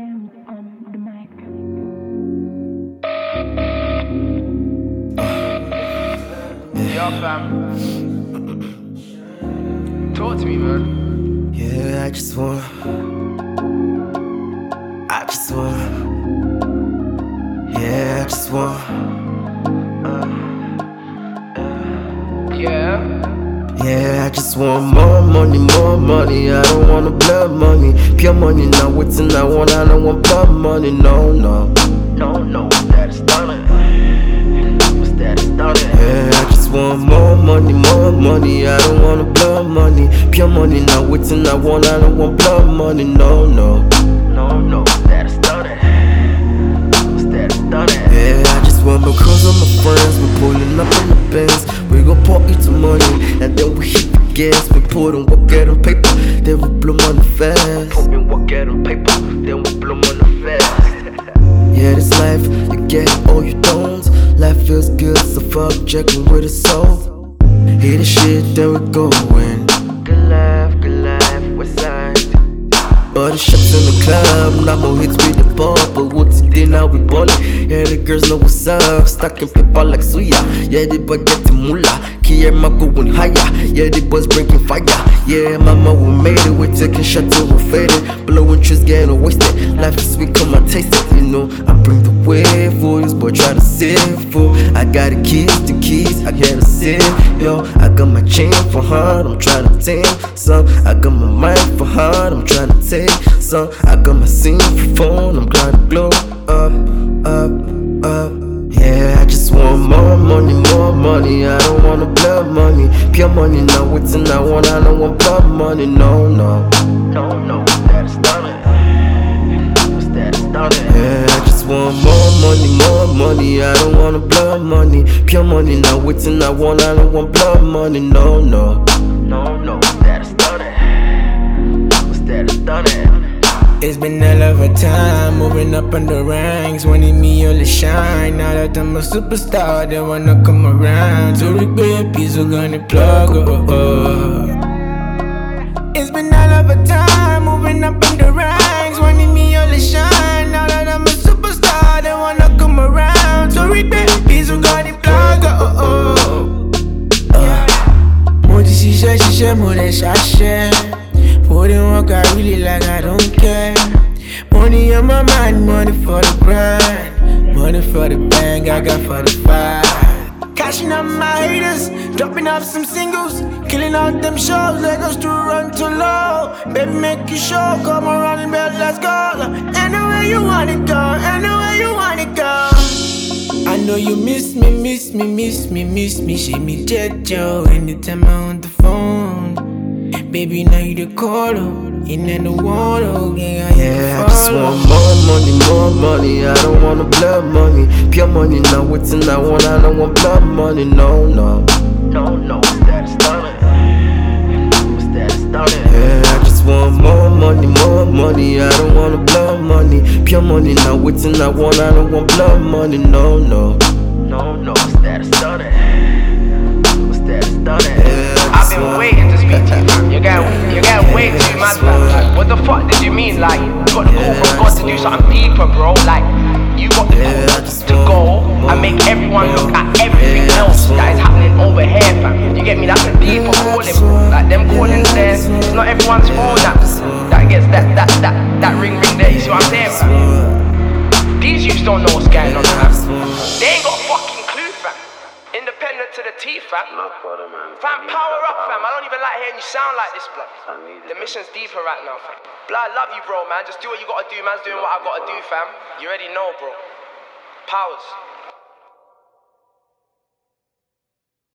Damn on the mic. Yo, fam. Talk to me, man. Yeah, I just want. I just want. Yeah, I just want. Yeah, I just want more money, more money. I don't want no blood money. Pure money, not waiting. I want, I don't want blood money. No, no. No, no, that is stunning. That stunning? Yeah, I just want more money, more money. I don't want no blood money. Pure money, not waiting. I want, I don't want blood money. No, no. No, no, that is stunning. That stunning? Yeah, I just want because of my friends. We're pulling up in the Benz. We gon' party to money, and then we hit the gas. We put on work get on paper, then we blow money fast. Put me work get on paper, then we blow money fast. Yeah, this life, you get all you don't. Life feels good, so fuck checking with a soul. Hear the shit, then we going. Good life, good life, west side. All the shots in the club, now more hits with the ball. But what's it now we ballin'? Yeah, the girls know what's up. Stacking paper like Suya. Yeah, the boy getting moolah. Kiyama going higher. Yeah, the boys bringing fire. Yeah, mama, we made it. We're taking shots till we're faded. Blowing trees, getting wasted. Life is sweet, come and taste it. You know, I bring the wave for this boy, try to save for. I got the keys, the keys, I gotta save. Yo, I got my chain for her, I'm trying to tame some. I got my mind for her, I'm trying to take some. I got my scene for phone, I'm trying to glow money. Money, not waiting. I want, I don't want blood money. No, no. No, no, that is stunning. What's that stunning? Yeah, I just want more money, more money. I don't want no blood money. Pure money, not waiting. I want, I don't want blood money. No, no. No, no, that is stunning. What's that stunning? It's been hell of a time, moving up in the ranks, wanting me all to shine. Now that I'm a superstar, they wanna come around. To the baby, so gonna plug oh, oh. It's been hell of a time, moving up in the ranks, wanting me all to shine. Now that I'm a superstar, they wanna come around. To the baby, so gonna plug oh, oh. Mo ti ṣiṣẹ́ ṣiṣẹ́ mo lè ṣàṣẹ. For the work I really like on my mind, money for the grind. Money for the bank, I got for the fight. Cashing up my haters, dropping off some singles, killing out them shows. Legos to run too low. Baby, make you show, come around and bed, let's go. Anywhere you wanna go, anywhere you wanna go. I know you miss me, miss me, miss me, miss me. She me jet, Joe. Anytime I'm on the phone. Baby, now you the caller. In the water, yeah, Yeah, I just want more money, more money. I don't want no blood money. Pure money, not waiting. I want, I don't want blood money. No, no. No, no, what's that stunning? What's that stunning? Yeah, I just want more money, more money. I don't want no blood money. Pure money, not waiting. I want, I don't want blood money. No, no. No, no, what's that stunning? That stunning? Yeah, I I've been waiting to speak to you, fam. You're getting, you're getting way too mad, fam. Like, what the fuck did you mean? Like, you got the call from God to do something deeper, bro. Like, you got the call to go and make everyone look at everything else that is happening over here, fam. You get me? That's a deeper calling. Like, them callings yeah, there, it's not everyone's phone that, that gets that, that, that, that ring ring there. You see what I'm saying, fam? These youths don't know Independent to the teeth, fam. Fam, power up, fam. I don't even like hearing you sound like this, blood. The mission's deeper right now, fam. Blood, I love you, bro, man. Just do what you gotta do, man's doing what I gotta do, fam. You already know, bro. Powers.